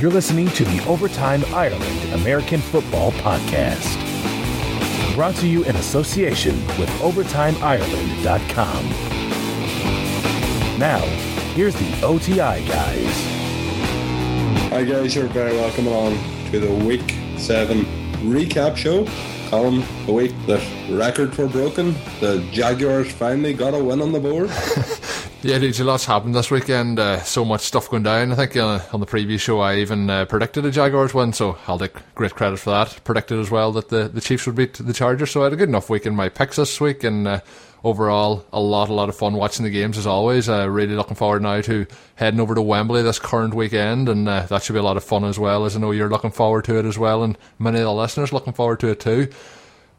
You're listening to the Overtime Ireland American Football Podcast. Brought to you in association with OvertimeIreland.com. Now, here's the OTI guys. Hi guys, you're very welcome along to the Week 7 recap show. Colin, a week that records were broken. The Jaguars finally got a win on the board. Yeah, lots happened this weekend. Uh, so much stuff going down. I think uh, on the previous show I even uh, predicted a Jaguars win, so I'll take great credit for that. Predicted as well that the, the Chiefs would beat the Chargers, so I had a good enough week in my picks this week, and uh, overall a lot, a lot of fun watching the games as always. Uh, really looking forward now to heading over to Wembley this current weekend, and uh, that should be a lot of fun as well. As I know you're looking forward to it as well, and many of the listeners looking forward to it too.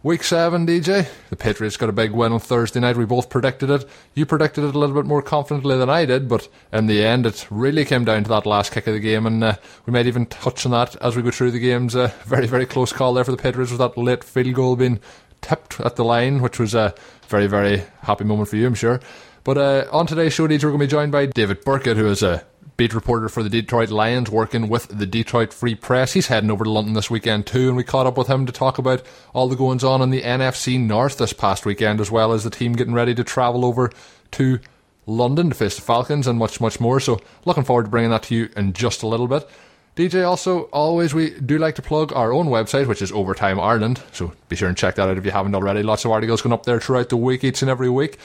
Week 7, DJ. The Patriots got a big win on Thursday night. We both predicted it. You predicted it a little bit more confidently than I did, but in the end, it really came down to that last kick of the game, and uh, we might even touch on that as we go through the games. Uh, very, very close call there for the Patriots with that late field goal being tipped at the line, which was a very, very happy moment for you, I'm sure. But uh, on today's show, DJ, we're going to be joined by David Birkett, who is a beat reporter for the Detroit Lions, working with the Detroit Free Press. He's heading over to London this weekend too, and we caught up with him to talk about all the goings on in the NFC North this past weekend, as well as the team getting ready to travel over to London to face the Falcons and much, much more. So, looking forward to bringing that to you in just a little bit. DJ, also, always we do like to plug our own website, which is Overtime Ireland. So be sure and check that out if you haven't already. Lots of articles going up there throughout the week, each and every week.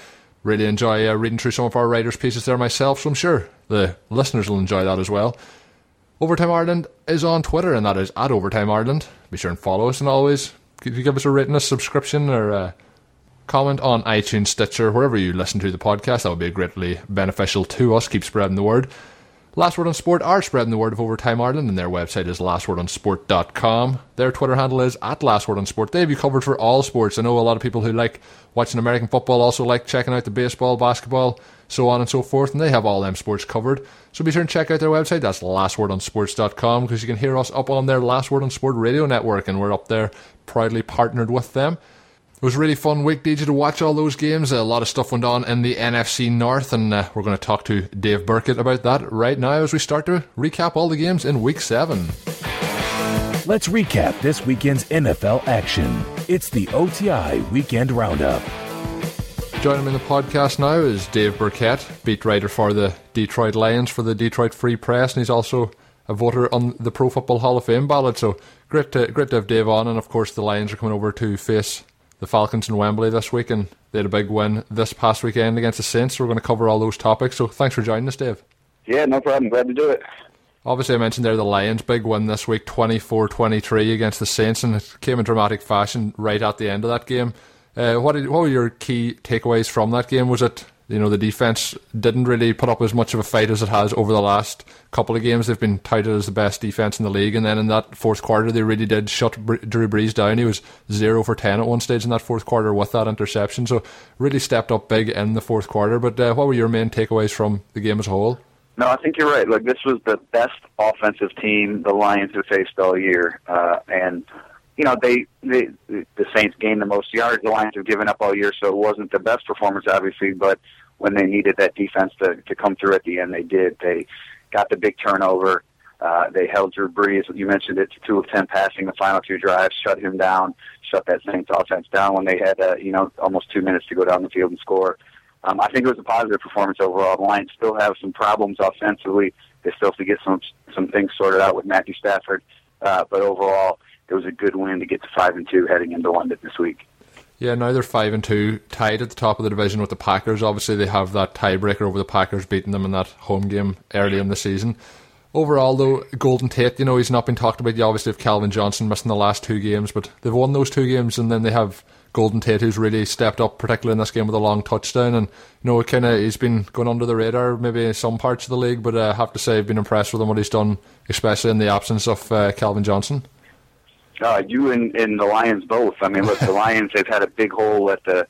Really enjoy uh, reading through some of our writers' pieces there myself, so I'm sure the listeners will enjoy that as well. Overtime Ireland is on Twitter, and that is at Overtime Ireland. Be sure and follow us, and always if you give us a rating, a subscription, or a comment on iTunes, Stitcher, wherever you listen to the podcast. That would be greatly beneficial to us. Keep spreading the word. Last Word on Sport are spreading the word of Overtime Ireland, and their website is lastwordonsport.com. Their Twitter handle is at Last Word on Sport. They have you covered for all sports. I know a lot of people who like watching American football also like checking out the baseball, basketball, so on and so forth, and they have all them sports covered. So be sure and check out their website. That's lastwordonsports.com because you can hear us up on their Last Word on Sport radio network, and we're up there proudly partnered with them. It was a really fun week, DJ, to watch all those games. A lot of stuff went on in the NFC North, and uh, we're going to talk to Dave Birkett about that right now as we start to recap all the games in Week 7. Let's recap this weekend's NFL action. It's the OTI Weekend Roundup. Joining me in the podcast now is Dave Birkett, beat writer for the Detroit Lions for the Detroit Free Press, and he's also a voter on the Pro Football Hall of Fame ballot. So great to, great to have Dave on, and of course the Lions are coming over to face the Falcons in Wembley this week, and they had a big win this past weekend against the Saints. So we're going to cover all those topics. So thanks for joining us, Dave. Yeah, no problem. Glad to do it. Obviously, I mentioned there the Lions' big win this week, 24 23 against the Saints, and it came in dramatic fashion right at the end of that game. Uh, what, did, what were your key takeaways from that game? Was it you know the defense didn't really put up as much of a fight as it has over the last couple of games. They've been touted as the best defense in the league, and then in that fourth quarter, they really did shut Drew Brees down. He was zero for ten at one stage in that fourth quarter with that interception, so really stepped up big in the fourth quarter. But uh, what were your main takeaways from the game as a whole? No, I think you're right. Look, this was the best offensive team the Lions have faced all year, uh, and you know they, they the Saints gained the most yards the Lions have given up all year, so it wasn't the best performance, obviously. But when they needed that defense to to come through at the end, they did. They got the big turnover. Uh, they held Drew Brees. You mentioned it to two of ten passing the final two drives, shut him down, shut that Saints offense down when they had uh, you know almost two minutes to go down the field and score. Um, I think it was a positive performance overall. The Lions still have some problems offensively. They still have to get some some things sorted out with Matthew Stafford. Uh, but overall, it was a good win to get to five and two heading into London this week. Yeah, now they're five and two, tied at the top of the division with the Packers. Obviously, they have that tiebreaker over the Packers, beating them in that home game early in the season. Overall, though, Golden Tate, you know, he's not been talked about. You obviously have Calvin Johnson missing the last two games, but they've won those two games, and then they have Golden Tate, who's really stepped up, particularly in this game with a long touchdown. And you know, kind of he's been going under the radar, maybe in some parts of the league, but uh, I have to say, I've been impressed with him what he's done, especially in the absence of uh, Calvin Johnson. Uh, you and, and the Lions both. I mean, look, the Lions, they've had a big hole at the,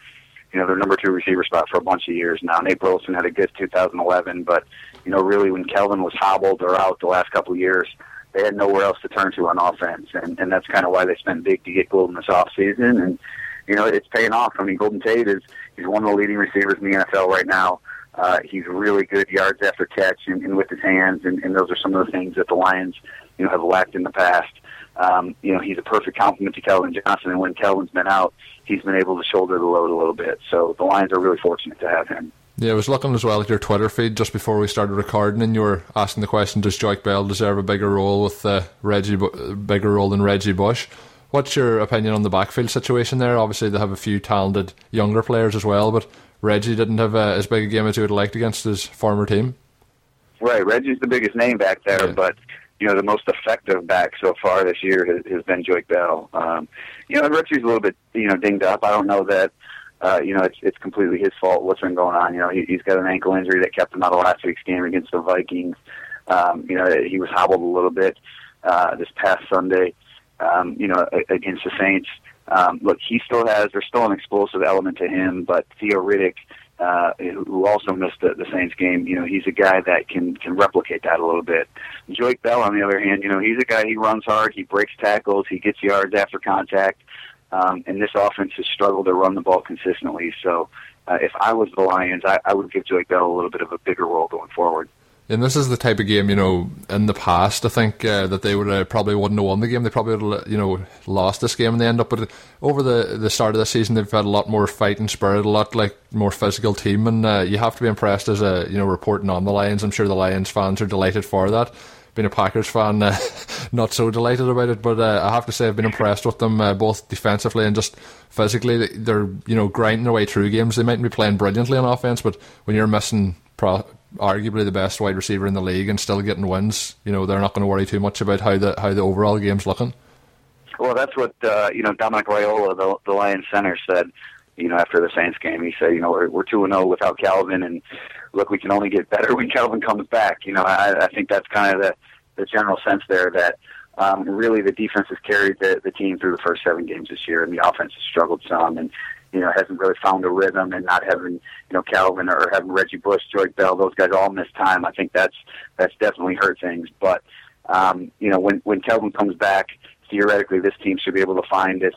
you know, their number two receiver spot for a bunch of years now. Nate Burleson had a good 2011, but you know, really when Calvin was hobbled or out the last couple of years, they had nowhere else to turn to on offense, and and that's kind of why they spent big to get Golden this off season, and you know, it's paying off. I mean, Golden Tate is he's one of the leading receivers in the NFL right now. Uh, he's really good yards after catch and, and with his hands, and, and those are some of the things that the Lions you know have lacked in the past. Um, you know, he's a perfect complement to Calvin Johnson, and when Calvin's been out, he's been able to shoulder the load a little bit. So the Lions are really fortunate to have him. Yeah, I was looking as well at your Twitter feed just before we started recording, and you were asking the question: Does Joique Bell deserve a bigger role with uh, Reggie, bigger role than Reggie Bush? What's your opinion on the backfield situation there? Obviously, they have a few talented younger players as well, but Reggie didn't have uh, as big a game as he would have liked against his former team. Right, Reggie's the biggest name back there, yeah. but you know the most effective back so far this year has, has been Joique Bell. Um, you know, Reggie's a little bit you know dinged up. I don't know that uh, you know, it's it's completely his fault. What's been going on? You know, he, he's got an ankle injury that kept him out of last week's game against the Vikings. Um, you know, he was hobbled a little bit uh, this past Sunday. Um, you know, against the Saints. Um, look, he still has. There's still an explosive element to him, but Theo Riddick, uh, who also missed the, the Saints game, you know, he's a guy that can can replicate that a little bit. Joique Bell, on the other hand, you know, he's a guy. He runs hard. He breaks tackles. He gets yards after contact. Um, and this offense has struggled to run the ball consistently. So uh, if I was the Lions, I, I would give Joique Bell a little bit of a bigger role going forward. And this is the type of game, you know, in the past, I think uh, that they would uh, probably wouldn't have won the game. They probably would have, you know, lost this game in the end up. But over the, the start of the season, they've had a lot more fighting spirit, a lot like more physical team, and uh, you have to be impressed as a you know reporting on the Lions. I'm sure the Lions fans are delighted for that being a Packers fan, uh, not so delighted about it. But uh, I have to say, I've been impressed with them uh, both defensively and just physically. They're you know grinding their way through games. They mightn't be playing brilliantly on offense, but when you're missing pro- arguably the best wide receiver in the league and still getting wins, you know they're not going to worry too much about how the how the overall game's looking. Well, that's what uh, you know. Dominic Raiola, the, the Lions center, said. You know, after the Saints game, he said, "You know, we're we're two and zero oh without Calvin, and look, we can only get better when Calvin comes back." You know, I, I think that's kind of the the general sense there that um, really the defense has carried the, the team through the first seven games this year, and the offense has struggled some, and you know hasn't really found a rhythm, and not having you know Calvin or having Reggie Bush, Joique Bell, those guys all miss time. I think that's that's definitely hurt things. But um, you know when when Calvin comes back, theoretically this team should be able to find its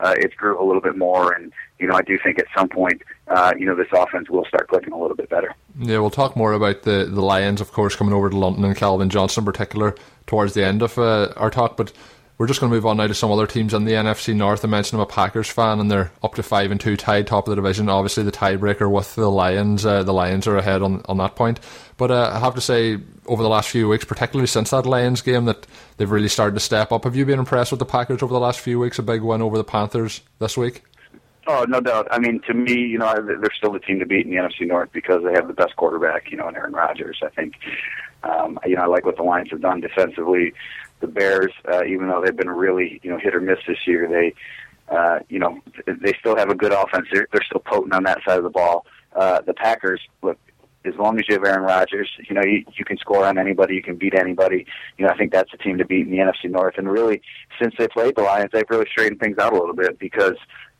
uh, its groove a little bit more, and you know I do think at some point uh, you know this offense will start clicking a little bit better. Yeah, we'll talk more about the the Lions, of course, coming over to London and Calvin Johnson in particular towards the end of uh, our talk, but. We're just going to move on now to some other teams in the NFC North. I mentioned I'm a Packers fan, and they're up to five and two, tied top of the division. Obviously, the tiebreaker with the Lions. Uh, the Lions are ahead on on that point. But uh, I have to say, over the last few weeks, particularly since that Lions game, that they've really started to step up. Have you been impressed with the Packers over the last few weeks? A big win over the Panthers this week. Oh, no doubt. I mean, to me, you know, they're still the team to beat in the NFC North because they have the best quarterback, you know, in Aaron Rodgers. I think, um, you know, I like what the Lions have done defensively the Bears, uh, even though they've been really you know hit or miss this year, they uh, you know they still have a good offense. They're, they're still potent on that side of the ball. Uh, the Packers, look, as long as you have Aaron Rodgers, you know you, you can score on anybody, you can beat anybody. You know I think that's the team to beat in the NFC North. And really, since they played the Lions, they've really straightened things out a little bit because.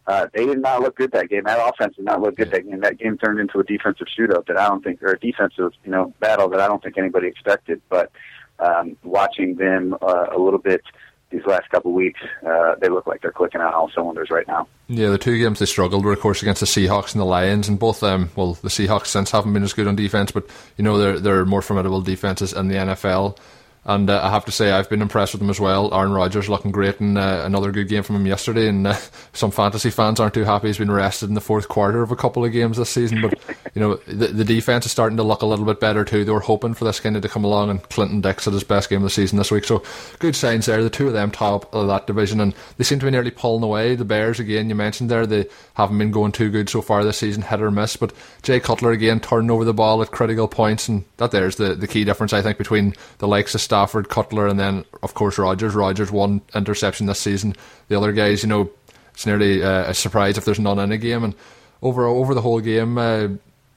Uh, they did not look good that game. That offense did not look good that game. That game turned into a defensive shootout that I don't think, or a defensive, you know, battle that I don't think anybody expected. But um, watching them uh, a little bit these last couple of weeks, uh, they look like they're clicking on all cylinders right now. Yeah, the two games they struggled were, of course, against the Seahawks and the Lions, and both them. Well, the Seahawks since haven't been as good on defense, but you know they're they're more formidable defenses in the NFL. And uh, I have to say, I've been impressed with him as well. Aaron Rodgers looking great, and uh, another good game from him yesterday. And uh, some fantasy fans aren't too happy he's been rested in the fourth quarter of a couple of games this season. But you know, the, the defense is starting to look a little bit better too. They were hoping for this kind of to come along, and Clinton Dix had his best game of the season this week. So good signs there. The two of them top of that division, and they seem to be nearly pulling away. The Bears again, you mentioned there, they haven't been going too good so far this season, hit or miss. But Jay Cutler again turning over the ball at critical points, and that there's the the key difference I think between the likes of Stafford, Cutler, and then of course Rodgers. Rodgers one interception this season. The other guys, you know, it's nearly uh, a surprise if there's none in a game. And over over the whole game, uh,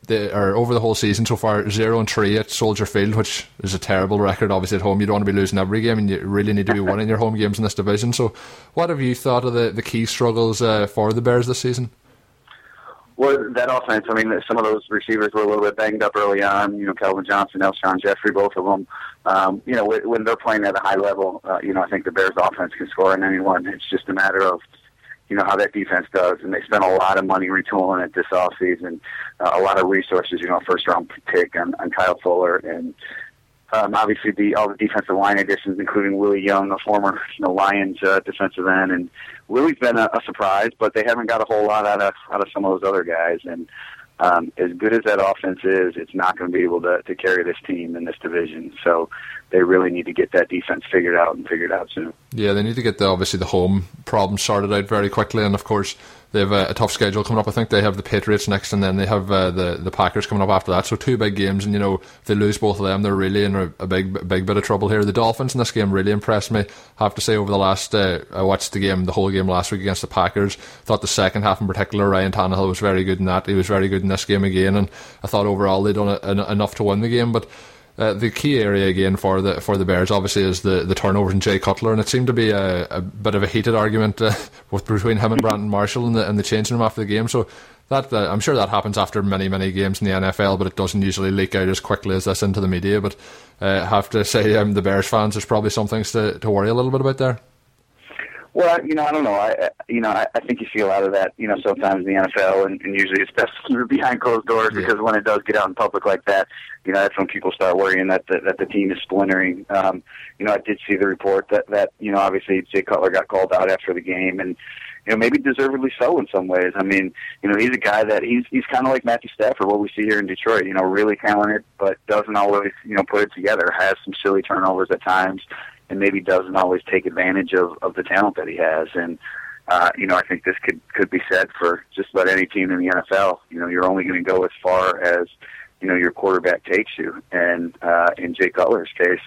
or over the whole season so far, zero and three at Soldier Field, which is a terrible record. Obviously, at home, you don't want to be losing every game, and you really need to be winning your home games in this division. So, what have you thought of the, the key struggles uh, for the Bears this season? Well, that offense, I mean, some of those receivers were a little bit banged up early on. You know, Calvin Johnson, Alshon Jeffery, both of them. Um, you know, when they're playing at a high level, uh, you know, I think the Bears offense can score on anyone. It's just a matter of, you know, how that defense does. And they spent a lot of money retooling it this offseason, uh, a lot of resources, you know, first round pick on, on Kyle Fuller and um, obviously the all the defensive line additions, including Willie Young, a former you know Lions uh, defensive end, and Willie's been a, a surprise, but they haven't got a whole lot out of out of some of those other guys. And um, as good as that offense is, it's not going to be able to, to carry this team in this division. So they really need to get that defense figured out and figured out soon. Yeah, they need to get the obviously the home problem sorted out very quickly, and of course they have a, a, tough schedule coming up. I think they have the Patriots next, and then they have uh, the the Packers coming up after that. So two big games, and you know if they lose both of them, they're really in a, a big big bit of trouble here. The Dolphins in this game really impressed me. I have to say over the last uh, I watched the game, the whole game last week against the Packers. Thought the second half in particular, Ryan Tannehill was very good in that. He was very good in this game again, and I thought overall they done a, enough to win the game, but. Uh, the key area again for the for the Bears obviously is the, the turnovers in Jay Cutler, and it seemed to be a, a bit of a heated argument uh, with between him and Brandon Marshall in the in the changing room after the game. So that uh, I'm sure that happens after many many games in the NFL, but it doesn't usually leak out as quickly as this into the media. But uh, I have to say, um, the Bears fans, there's probably some things to, to worry a little bit about there. Well, you know, I don't know. I, you know, I, I think you see a lot of that. You know, sometimes in the NFL, and, and usually it's best behind closed doors yeah. because when it does get out in public like that, you know, that's when people start worrying that the, that the team is splintering. Um, you know, I did see the report that that you know, obviously Jay Cutler got called out after the game, and you know, maybe deservedly so in some ways. I mean, you know, he's a guy that he's he's kind of like Matthew Stafford, what we see here in Detroit. You know, really talented, but doesn't always you know put it together. Has some silly turnovers at times and maybe doesn't always take advantage of, of the talent that he has. And uh, you know, I think this could could be said for just about any team in the NFL. You know, you're only going to go as far as you know your quarterback takes you. And uh, in Jay Cutler's case,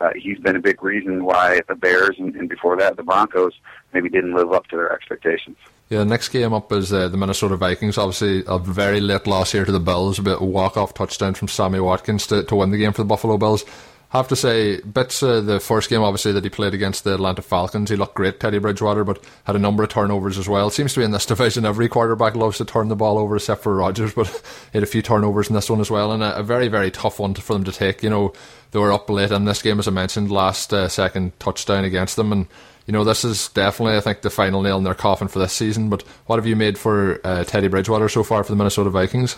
uh, he's been a big reason why the Bears and, and before that the Broncos maybe didn't live up to their expectations. Yeah, next game up is uh, the Minnesota Vikings. Obviously, a very late loss here to the Bills. A bit walk off touchdown from Sammy Watkins to, to win the game for the Buffalo Bills have to say, bits uh, the first game obviously that he played against the Atlanta Falcons, he looked great, Teddy Bridgewater, but had a number of turnovers as well. It seems to be in this division, every quarterback loves to turn the ball over except for Rodgers, but he had a few turnovers in this one as well, and a, a very, very tough one to, for them to take. You know, they were up late in this game, as I mentioned, last uh, second touchdown against them, and you know, this is definitely, I think, the final nail in their coffin for this season. But what have you made for uh, Teddy Bridgewater so far for the Minnesota Vikings?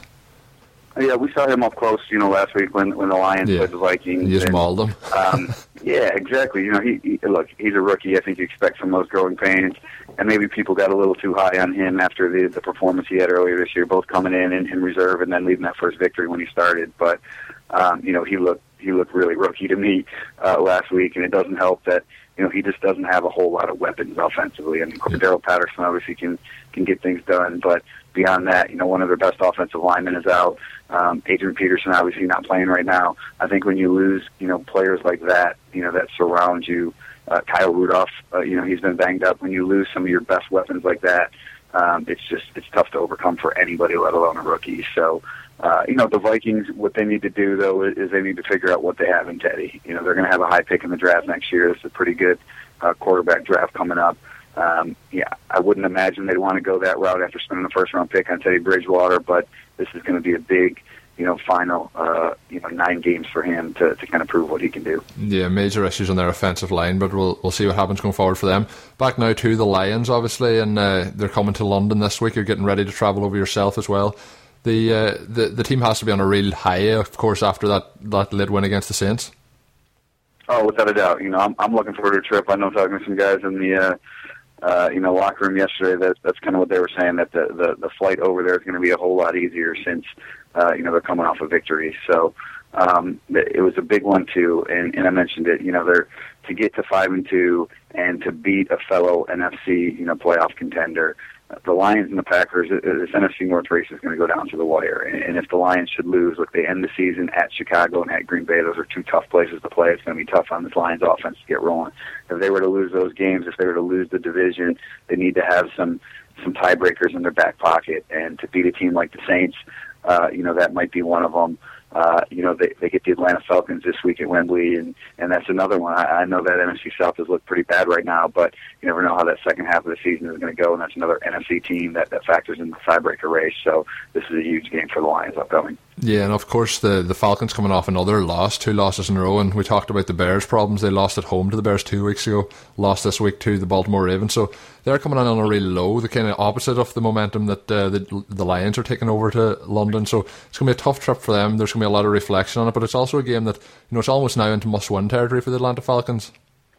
Yeah, we saw him up close, you know, last week when when the Lions yeah. played the Vikings. You just and, mauled them. um, yeah, exactly. You know, he, he look, he's a rookie. I think you expect some of those growing pains, and maybe people got a little too high on him after the the performance he had earlier this year, both coming in in, in reserve and then leading that first victory when he started. But um, you know, he looked he looked really rookie to me uh, last week, and it doesn't help that you know he just doesn't have a whole lot of weapons offensively. I mean, Cordarrelle Patterson obviously can can get things done, but beyond that, you know, one of their best offensive linemen is out. Um, Adrian Peterson obviously not playing right now. I think when you lose, you know, players like that, you know, that surround you, uh, Kyle Rudolph, uh, you know, he's been banged up. When you lose some of your best weapons like that, um, it's just it's tough to overcome for anybody, let alone a rookie. So, uh, you know, the Vikings, what they need to do though is they need to figure out what they have in Teddy. You know, they're going to have a high pick in the draft next year. It's a pretty good uh, quarterback draft coming up. Um, yeah, I wouldn't imagine they'd want to go that route after spending the first round pick on Teddy Bridgewater, but this is going to be a big, you know, final, uh, you know, nine games for him to, to kind of prove what he can do. Yeah, major issues on their offensive line, but we'll we'll see what happens going forward for them. Back now to the Lions, obviously, and uh, they're coming to London this week. You're getting ready to travel over yourself as well. The, uh, the the team has to be on a real high, of course, after that that late win against the Saints. Oh, without a doubt. You know, I'm I'm looking forward to a trip. I know talking to some guys in the uh, uh, you know locker room yesterday that that's kind of what they were saying that the the, the flight over there is going to be a whole lot easier since uh, you know they're coming off a victory. So um, it was a big one too, and, and I mentioned it. You know, they're to get to five and two and to beat a fellow NFC you know playoff contender the Lions and the Packers, uh, this NFC North race is going to go down to the wire. And if the Lions should lose, look, they end the season at Chicago and at Green Bay. Those are two tough places to play. It's going to be tough on this Lions offense to get rolling. If they were to lose those games, if they were to lose the division, they need to have some some tiebreakers in their back pocket. And to beat a team like the Saints, uh, you know, that might be one of them. Uh, you know, they, they get the Atlanta Falcons this week at Wembley, and, and that's another one. I, I know that NFC South has looked pretty bad right now, but you never know how that second half of the season is going to go, and that's another NFC team that, that factors in the tiebreaker race. So this is a huge game for the Lions upcoming. Yeah, and of course the the Falcons coming off another loss, two losses in a row, and we talked about the Bears' problems. They lost at home to the Bears two weeks ago, lost this week to the Baltimore Ravens. So they're coming on on a really low, the kind of opposite of the momentum that uh, the the Lions are taking over to London. So it's going to be a tough trip for them. There's going to be a lot of reflection on it, but it's also a game that you know it's almost now into must-win territory for the Atlanta Falcons.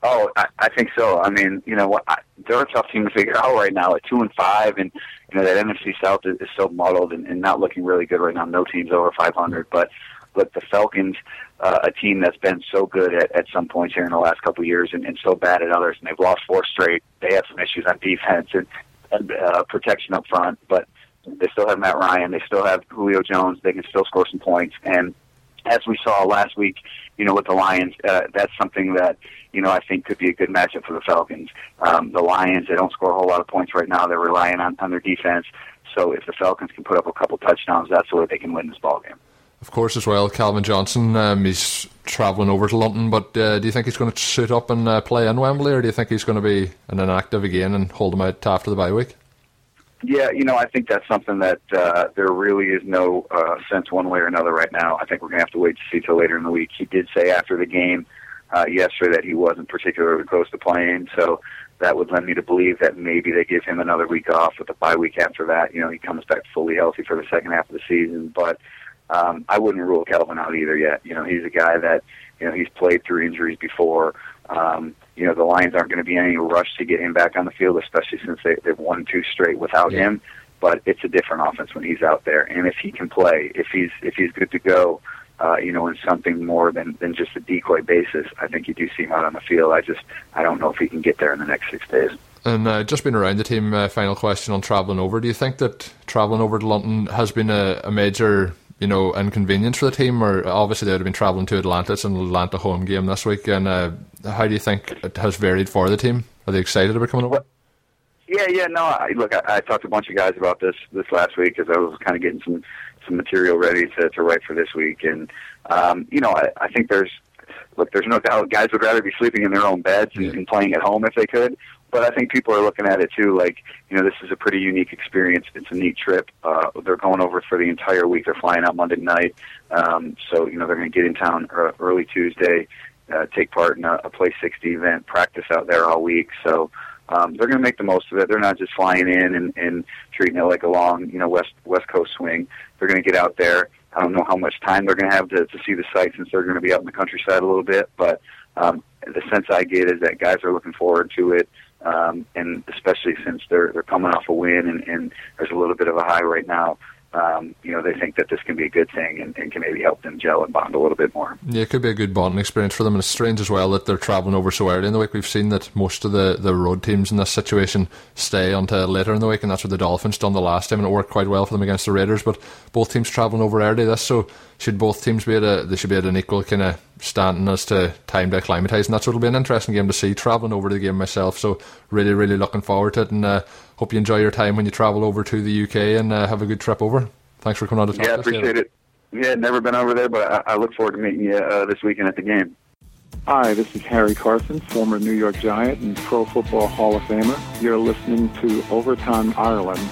Oh, I, I think so. I mean, you know, I, they're a tough team to figure out right now at two and five, and you know that NFC South is, is so muddled and, and not looking really good right now. No teams over 500, but but the Falcons, uh, a team that's been so good at, at some points here in the last couple of years, and, and so bad at others, and they've lost four straight. They have some issues on defense and, and uh, protection up front, but they still have Matt Ryan. They still have Julio Jones. They can still score some points, and as we saw last week, you know, with the Lions, uh, that's something that you know I think could be a good matchup for the Falcons. Um, the Lions, they don't score a whole lot of points right now. They're relying on, on their defense. So if the Falcons can put up a couple touchdowns, that's the way they can win this ball game. Of course, as well, Calvin Johnson. Um, he's travelling over to London, but uh, do you think he's going to suit up and uh, play in Wembley, or do you think he's going to be an inactive again and hold him out after the bye week? Yeah, you know, I think that's something that uh, there really is no uh, sense one way or another right now. I think we're going to have to wait to see till later in the week. He did say after the game uh, yesterday that he wasn't particularly close to playing, so that would lend me to believe that maybe they give him another week off with a bye week after that. You know, he comes back fully healthy for the second half of the season, but um, I wouldn't rule Calvin out either yet. You know, he's a guy that you know he's played through injuries before. Um, you know, the Lions aren't going to be in any rush to get him back on the field, especially since they, they've won two straight without yeah. him. But it's a different offense when he's out there, and if he can play, if he's if he's good to go, uh, you know, in something more than than just a decoy basis, I think you do see him out on the field. I just I don't know if he can get there in the next six days. And uh, just been around the team, uh, final question on travelling over. Do you think that travelling over to London has been a, a major you know, inconvenience for the team? Or obviously they would have been travelling to Atlanta. It's an Atlanta home game this week. And uh, how do you think it has varied for the team? Are they excited about coming over? Yeah, yeah. No, I, look, I, I talked to a bunch of guys about this this last week because I was kind of getting some some material ready to to write for this week, and um, you know, I, I think there's look, there's no doubt guys would rather be sleeping in their own beds yeah. and, playing at home if they could. But I think people are looking at it too, like you know, this is a pretty unique experience. It's a neat trip. Uh, they're going over for the entire week. They're flying out Monday night, um, so you know they're going to get in town early Tuesday, uh, take part in a, a Play 60 event, practice out there all week. So um, they're going to make the most of it. They're not just flying in and, and treating it like a long, you know, west West Coast swing. They're going to get out there. I don't know how much time they're going to have to, to see the site since they're going to be out in the countryside a little bit, but um, the sense I get is that guys are looking forward to it um, and especially since they're they're coming off a win and, and there's a little bit of a high right now. Um, you know, they think that this can be a good thing and, and, can maybe help them gel and bond a little bit more. Yeah, it could be a good bonding experience for them. And it's strange as well that they're travelling over so early in the week. We've seen that most of the, the road teams in this situation stay until later in the week, and that's what the Dolphins done the last time, and it worked quite well for them against the Raiders. But both teams travelling over early this, so should both teams be at a they should be at an equal kind of standing as to time to acclimatise, and that's what'll be an interesting game to see. Travelling over to the game myself, so really really looking forward to it, and uh, hope you enjoy your time when you travel over to the UK and uh, have a good trip over. Thanks for coming on to talk. Yeah, appreciate it. Yeah, never been over there, but I, I look forward to meeting you uh, this weekend at the game. Hi, this is Harry Carson, former New York Giant and Pro Football Hall of Famer. You're listening to Overtime Ireland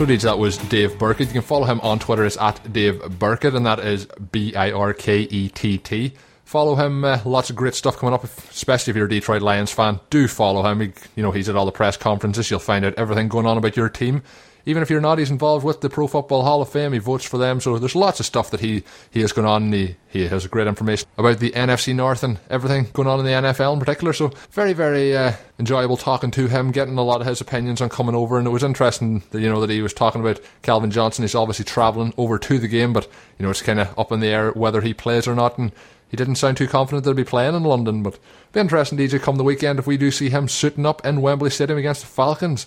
so, Deej, that was Dave Birkett. You can follow him on Twitter. It's at Dave Birkett, and that is B I R K E T T. Follow him. Uh, lots of great stuff coming up, especially if you're a Detroit Lions fan. Do follow him. He, you know, he's at all the press conferences. You'll find out everything going on about your team even if you're not, he's involved with the Pro Football Hall of Fame. He votes for them. So there's lots of stuff that he, he has going on. And he, he has great information about the NFC North and everything going on in the NFL in particular. So very, very uh, enjoyable talking to him, getting a lot of his opinions on coming over. And it was interesting that, you know, that he was talking about Calvin Johnson. He's obviously travelling over to the game, but, you know, it's kind of up in the air whether he plays or not. And he didn't sound too confident he'll be playing in London, but be interesting, DJ, come the weekend if we do see him suiting up in Wembley Stadium against the Falcons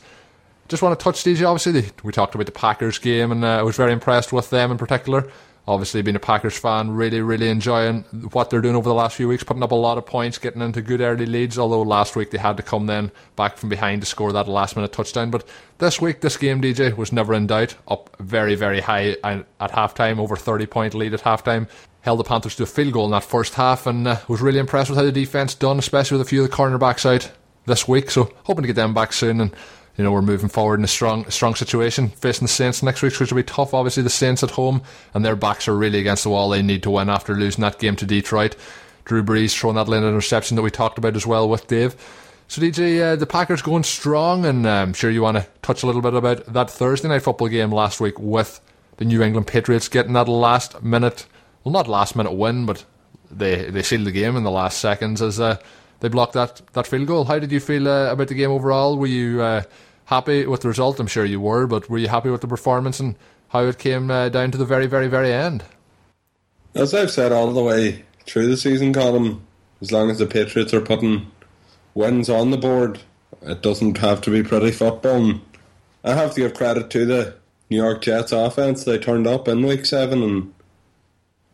just want to touch DJ. Obviously, we talked about the Packers game, and uh, I was very impressed with them in particular. Obviously, being a Packers fan, really, really enjoying what they're doing over the last few weeks, putting up a lot of points, getting into good early leads. Although last week they had to come then back from behind to score that last minute touchdown. But this week, this game, DJ, was never in doubt. Up very, very high at halftime, over 30 point lead at halftime. Held the Panthers to a field goal in that first half, and uh, was really impressed with how the defense done, especially with a few of the cornerbacks out this week. So hoping to get them back soon and you know, we're moving forward in a strong, strong situation facing the Saints next week, which will be tough. Obviously, the Saints at home and their backs are really against the wall. They need to win after losing that game to Detroit. Drew Brees throwing that late interception that we talked about as well with Dave. So, DJ, uh, the Packers going strong, and uh, I'm sure you want to touch a little bit about that Thursday night football game last week with the New England Patriots getting that last minute, well, not last minute win, but they they sealed the game in the last seconds as uh, they blocked that, that field goal. How did you feel uh, about the game overall? Were you uh, happy with the result? I'm sure you were, but were you happy with the performance and how it came uh, down to the very, very, very end? As I've said all the way through the season, Colin, as long as the Patriots are putting wins on the board, it doesn't have to be pretty football. And I have to give credit to the New York Jets offense. They turned up in week seven, and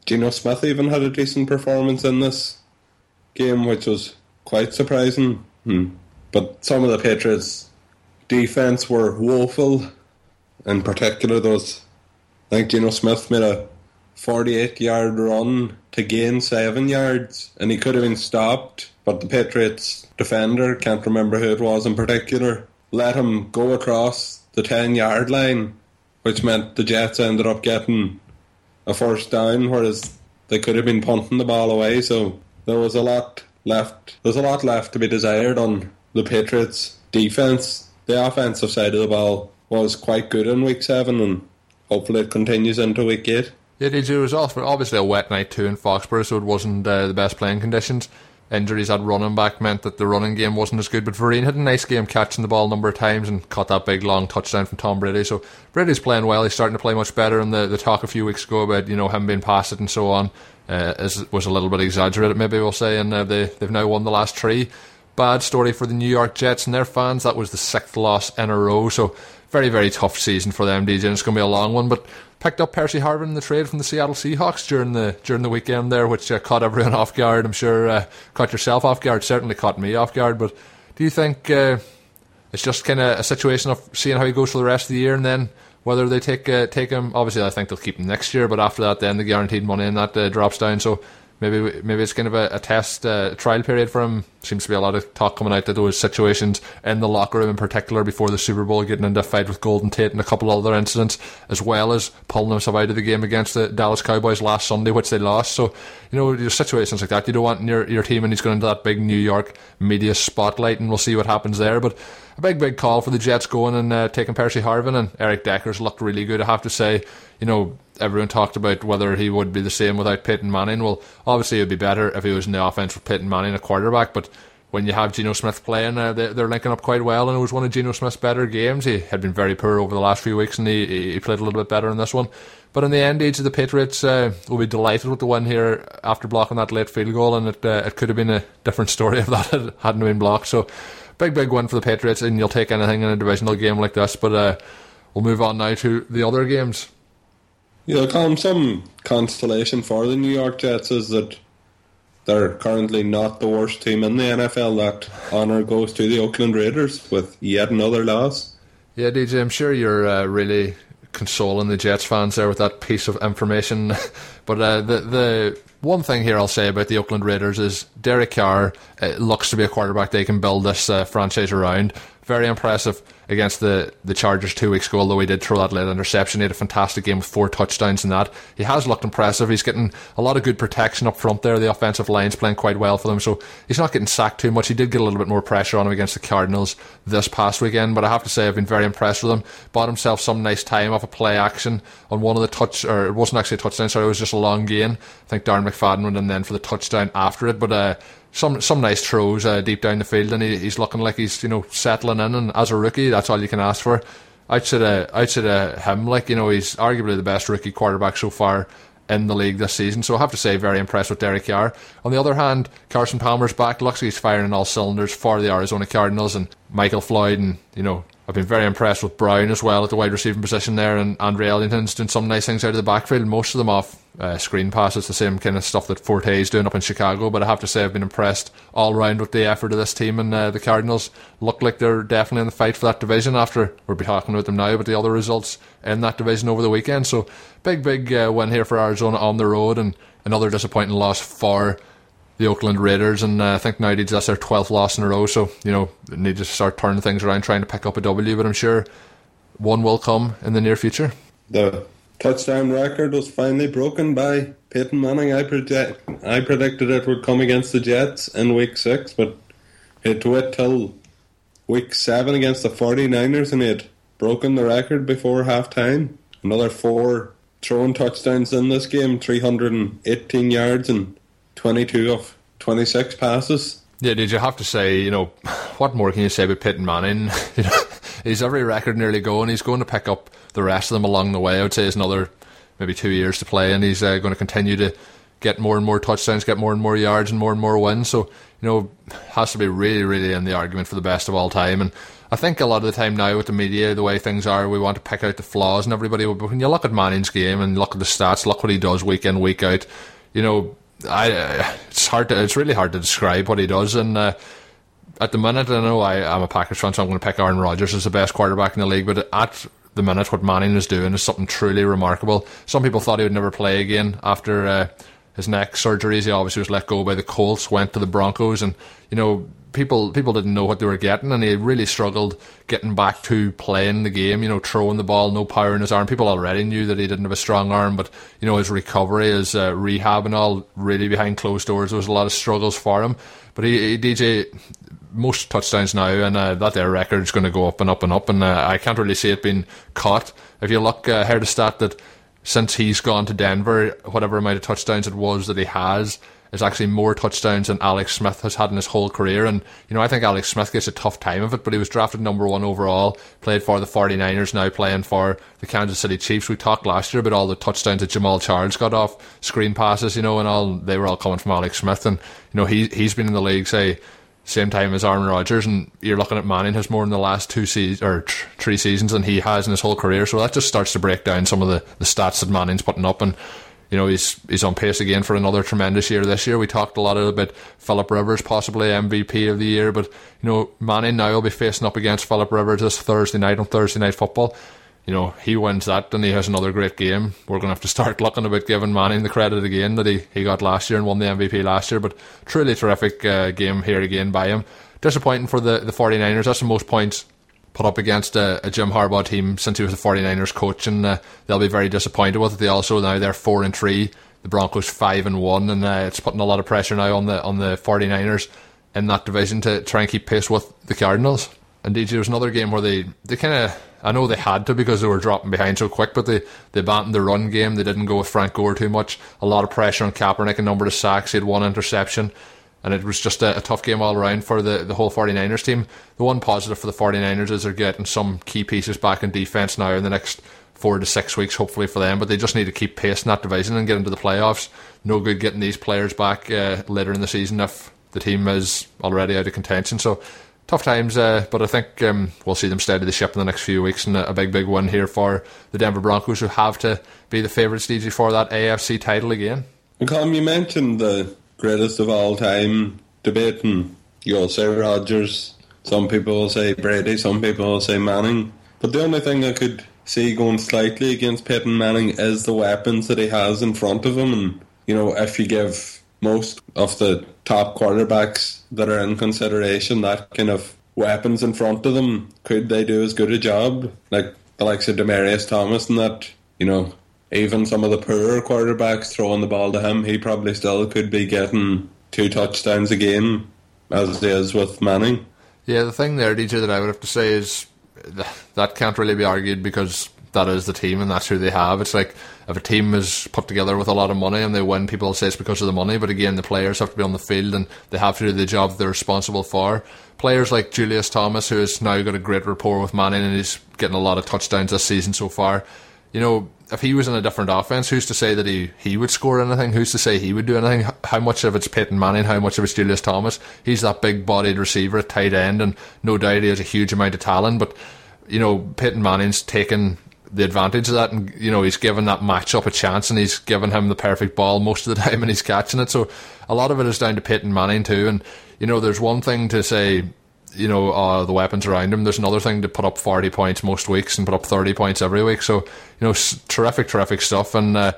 Geno Smith even had a decent performance in this game, which was quite surprising. Hmm. But some of the Patriots' defense were woeful. In particular, those I think Geno Smith made a 48 yard run to gain seven yards, and he could have been stopped. But the Patriots defender, can't remember who it was in particular, let him go across the 10 yard line, which meant the Jets ended up getting a first down, whereas they could have been punting the ball away. So there was a lot left. There's a lot left to be desired on the Patriots' defense. The offensive side of the ball was quite good in week seven, and hopefully it continues into week eight. Yeah? It was obviously a wet night too in Foxborough, so it wasn't uh, the best playing conditions. Injuries at running back meant that the running game wasn't as good, but Vereen had a nice game catching the ball a number of times and caught that big long touchdown from Tom Brady. So Brady's playing well. He's starting to play much better. And the, the talk a few weeks ago about you know him being past it and so on uh, is, was a little bit exaggerated, maybe we'll say. And uh, they they've now won the last three. Bad story for the New York Jets and their fans. That was the sixth loss in a row. So very very tough season for them, DJ. And it's going to be a long one, but picked up Percy Harvin in the trade from the Seattle Seahawks during the during the weekend there, which uh, caught everyone off guard. I'm sure uh, caught yourself off guard. Certainly caught me off guard. But do you think uh, it's just kind of a situation of seeing how he goes for the rest of the year, and then whether they take uh, take him? Obviously, I think they'll keep him next year, but after that, then the guaranteed money and that uh, drops down. So maybe maybe it's kind of a, a test uh, trial period for him. Seems to be a lot of talk coming out that those situations in the locker room in particular before the Super Bowl getting into a fight with Golden Tate and a couple other incidents, as well as pulling himself out of the game against the Dallas Cowboys last Sunday, which they lost. So you know, there's situations like that you don't want your your team, and he's going into that big New York media spotlight, and we'll see what happens there. But a big big call for the Jets going and uh, taking Percy Harvin and Eric Deckers looked really good. I have to say, you know everyone talked about whether he would be the same without Peyton Manning. Well, obviously it would be better if he was in the offense with Peyton Manning, a quarterback, but when you have Geno Smith playing, uh, they, are linking up quite well, and it was one of Geno Smith's better games. He had been very poor over the last few weeks, and he, he played a little bit better in this one. But in the end, each of the Patriots uh, will be delighted with the win here after blocking that late field goal, and it uh, it could have been a different story if that hadn't been blocked. So, big big win for the Patriots, and you'll take anything in a divisional game like this. But uh, we'll move on now to the other games. Yeah, some consolation for the New York Jets is that they're currently not the worst team in the NFL. That honour goes to the Oakland Raiders with yet another loss. Yeah, DJ, I'm sure you're uh, really consoling the Jets fans there with that piece of information. but uh, the the one thing here I'll say about the Oakland Raiders is Derek Carr uh, looks to be a quarterback they can build this uh, franchise around. Very impressive against the, the Chargers two weeks ago, although he did throw that late interception. He had a fantastic game with four touchdowns in that. He has looked impressive. He's getting a lot of good protection up front there. The offensive line's playing quite well for them, so he's not getting sacked too much. He did get a little bit more pressure on him against the Cardinals this past weekend, but I have to say I've been very impressed with him. Bought himself some nice time off a play action on one of the touch, or it wasn't actually a touchdown, sorry, it was just a long gain. I think Darren McFadden went in then for the touchdown after it, but uh, some some nice throws uh, deep down the field, and he, he's looking like he's you know settling in. And as a rookie, that's all you can ask for. Outside of outside of him, like you know, he's arguably the best rookie quarterback so far in the league this season. So I have to say, very impressed with Derek Carr. On the other hand, Carson Palmer's back. Looks like he's firing on all cylinders for the Arizona Cardinals and Michael Floyd, and you know I've been very impressed with Brown as well at the wide receiving position there, and Andre Ellington's doing some nice things out of the backfield. Most of them off uh, screen passes, the same kind of stuff that Forte is doing up in Chicago. But I have to say, I've been impressed all round with the effort of this team, and uh, the Cardinals look like they're definitely in the fight for that division. After we'll be talking about them now, but the other results in that division over the weekend. So big, big uh, win here for Arizona on the road, and another disappointing loss for the Oakland Raiders, and uh, I think now that's their 12th loss in a row. So, you know, they need to start turning things around, trying to pick up a W, but I'm sure one will come in the near future. The touchdown record was finally broken by Peyton Manning. I, predict, I predicted it would come against the Jets in week six, but it wait till week seven against the 49ers and had broken the record before halftime. Another four throwing touchdowns in this game 318 yards and 22 of 26 passes. Yeah, did you have to say, you know, what more can you say about Peyton Manning? you know, he's every record nearly going. He's going to pick up the rest of them along the way. I would say it's another maybe two years to play, and he's uh, going to continue to get more and more touchdowns, get more and more yards, and more and more wins. So, you know, has to be really, really in the argument for the best of all time. And I think a lot of the time now with the media, the way things are, we want to pick out the flaws and everybody. But when you look at Manning's game and look at the stats, look what he does week in, week out, you know, I it's hard to it's really hard to describe what he does and uh, at the minute I know I, am a Packers fan so I'm going to pick Aaron Rodgers as the best quarterback in the league but at the minute what Manning is doing is something truly remarkable. Some people thought he would never play again after uh, his neck surgeries. He obviously was let go by the Colts went to the Broncos and you know people people didn't know what they were getting, and he really struggled getting back to playing the game. You know, throwing the ball, no power in his arm. People already knew that he didn't have a strong arm, but you know his recovery, his uh, rehab, and all really behind closed doors. There was a lot of struggles for him, but he, he DJ most touchdowns now, and uh, that their record is going to go up and up and up. And uh, I can't really see it being caught. If you look, uh, heard a stat that since he's gone to Denver, whatever amount of touchdowns it was that he has is actually more touchdowns than Alex Smith has had in his whole career. And, you know, I think Alex Smith gets a tough time of it, but he was drafted number one overall, played for the 49ers, now playing for the Kansas City Chiefs. We talked last year about all the touchdowns that Jamaal Charles got off screen passes, you know, and all, they were all coming from Alex Smith. And, you know, he, he's been in the league, say, same time as Aaron Rodgers, and you're looking at Manning has more in the last two seasons or tr- three seasons than he has in his whole career. So that just starts to break down some of the, the stats that Manning's putting up. And you know, he's he's on pace again for another tremendous year this year. We talked a lot about Philip Rivers possibly MVP of the year, but you know, Manning now will be facing up against Philip Rivers this Thursday night on Thursday night football. You know, he wins that and he has another great game. We're going to have to start looking about giving Manning the credit again that he, he got last year and won the MVP last year. But truly terrific uh, game here again by him. Disappointing for the, the 49ers. That's the most points put up against a, a, Jim Harbaugh team since he was the 49ers coach, and uh, they'll be very disappointed with it. They also now they're four and three, the Broncos five and one, and uh, it's putting a lot of pressure now on the on the 49ers in that division to try and keep pace with the Cardinals. Indeed, there was another game where they they kind of I know they had to because they were dropping behind so quick, but they they abandoned the run game. They didn't go with Frank Gore too much. A lot of pressure on Kaepernick, a number of sacks. He had one interception and it was just a, a, tough game all around for the, the whole 49ers team. The one positive for the 49ers is they're getting some key pieces back in defence now in the next four to six weeks, hopefully for them, but they just need to keep pace in that division and get into the playoffs. No good getting these players back uh, later in the season if the team is already out of contention. So tough times, uh, but I think um, we'll see them steady the ship in the next few weeks and a, big, big win here for the Denver Broncos who have to be the favourites, DJ, for that AFC title again. Colm, you mentioned the greatest of all time debating. You'll say Rodgers, some people will say Brady, some people will say Manning. But the only thing I could see going slightly against Peyton Manning is the weapons that he has in front of him. And, you know, if you give most of the top quarterbacks that are in consideration that kind of weapons in front of them, could they do as good a job? Like the likes of Demaryius Thomas and that, you know, even some of the poorer quarterbacks throwing the ball to him, he probably still could be getting two touchdowns a game, as it is with Manning. Yeah, the thing there, DJ, that I would have to say is that can't really be argued because that is the team and that's who they have. It's like if a team is put together with a lot of money and they win, people say it's because of the money. But again, the players have to be on the field and they have to do the job they're responsible for. Players like Julius Thomas, who has now got a great rapport with Manning and he's getting a lot of touchdowns this season so far. You know, if he was in a different offense, who's to say that he, he would score anything? Who's to say he would do anything? How much of it's Peyton Manning? How much of it's Julius Thomas? He's that big bodied receiver at tight end, and no doubt he has a huge amount of talent. But you know, Peyton Manning's taken the advantage of that, and you know he's given that matchup a chance, and he's given him the perfect ball most of the time, and he's catching it. So a lot of it is down to Peyton Manning too. And you know, there's one thing to say you know, uh, the weapons around him. There's another thing to put up 40 points most weeks and put up 30 points every week. So, you know, terrific, terrific stuff. And uh,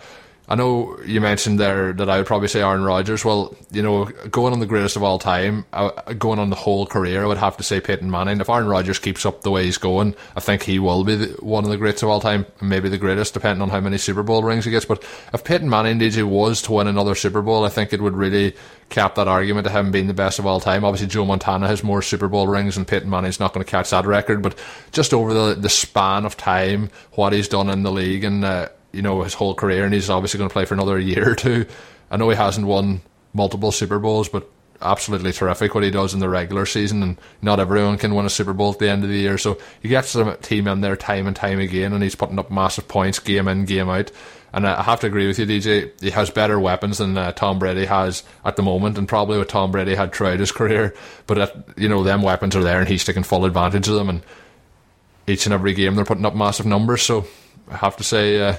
I know you mentioned there that I would probably say Aaron Rodgers. Well, you know, going on the greatest of all time, uh, going on the whole career, I would have to say Peyton Manning. If Aaron Rodgers keeps up the way he's going, I think he will be one of the greats of all time, maybe the greatest, depending on how many Super Bowl rings he gets. But if Peyton Manning, DJ, was to win another Super Bowl, I think it would really cap that argument of him being the best of all time. Obviously, Joe Montana has more Super Bowl rings, and Peyton Manning's not going to catch that record. But just over the the span of time, what he's done in the league and uh, you know his whole career, and he's obviously going to play for another year or two. I know he hasn't won multiple Super Bowls, but absolutely terrific what he does in the regular season, and not everyone can win a Super Bowl at the end of the year. So he gets the team in there time and time again, and he's putting up massive points game in, game out. And I have to agree with you, DJ. He has better weapons than uh, Tom Brady has at the moment, and probably what Tom Brady had throughout his career. But at, you know, them weapons are there, and he's taking full advantage of them. And each and every game, they're putting up massive numbers. So I have to say, uh,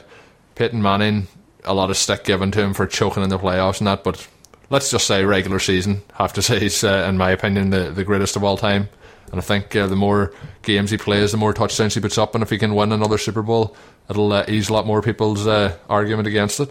Peyton Manning, a lot of stick given to him for choking in the playoffs and that, but let's just say regular season. Have to say he's, uh, in my opinion, the, the greatest of all time. And I think uh, the more games he plays, the more touchdowns he puts up, and if he can win another Super Bowl, it'll uh, ease a lot more people's uh, argument against it.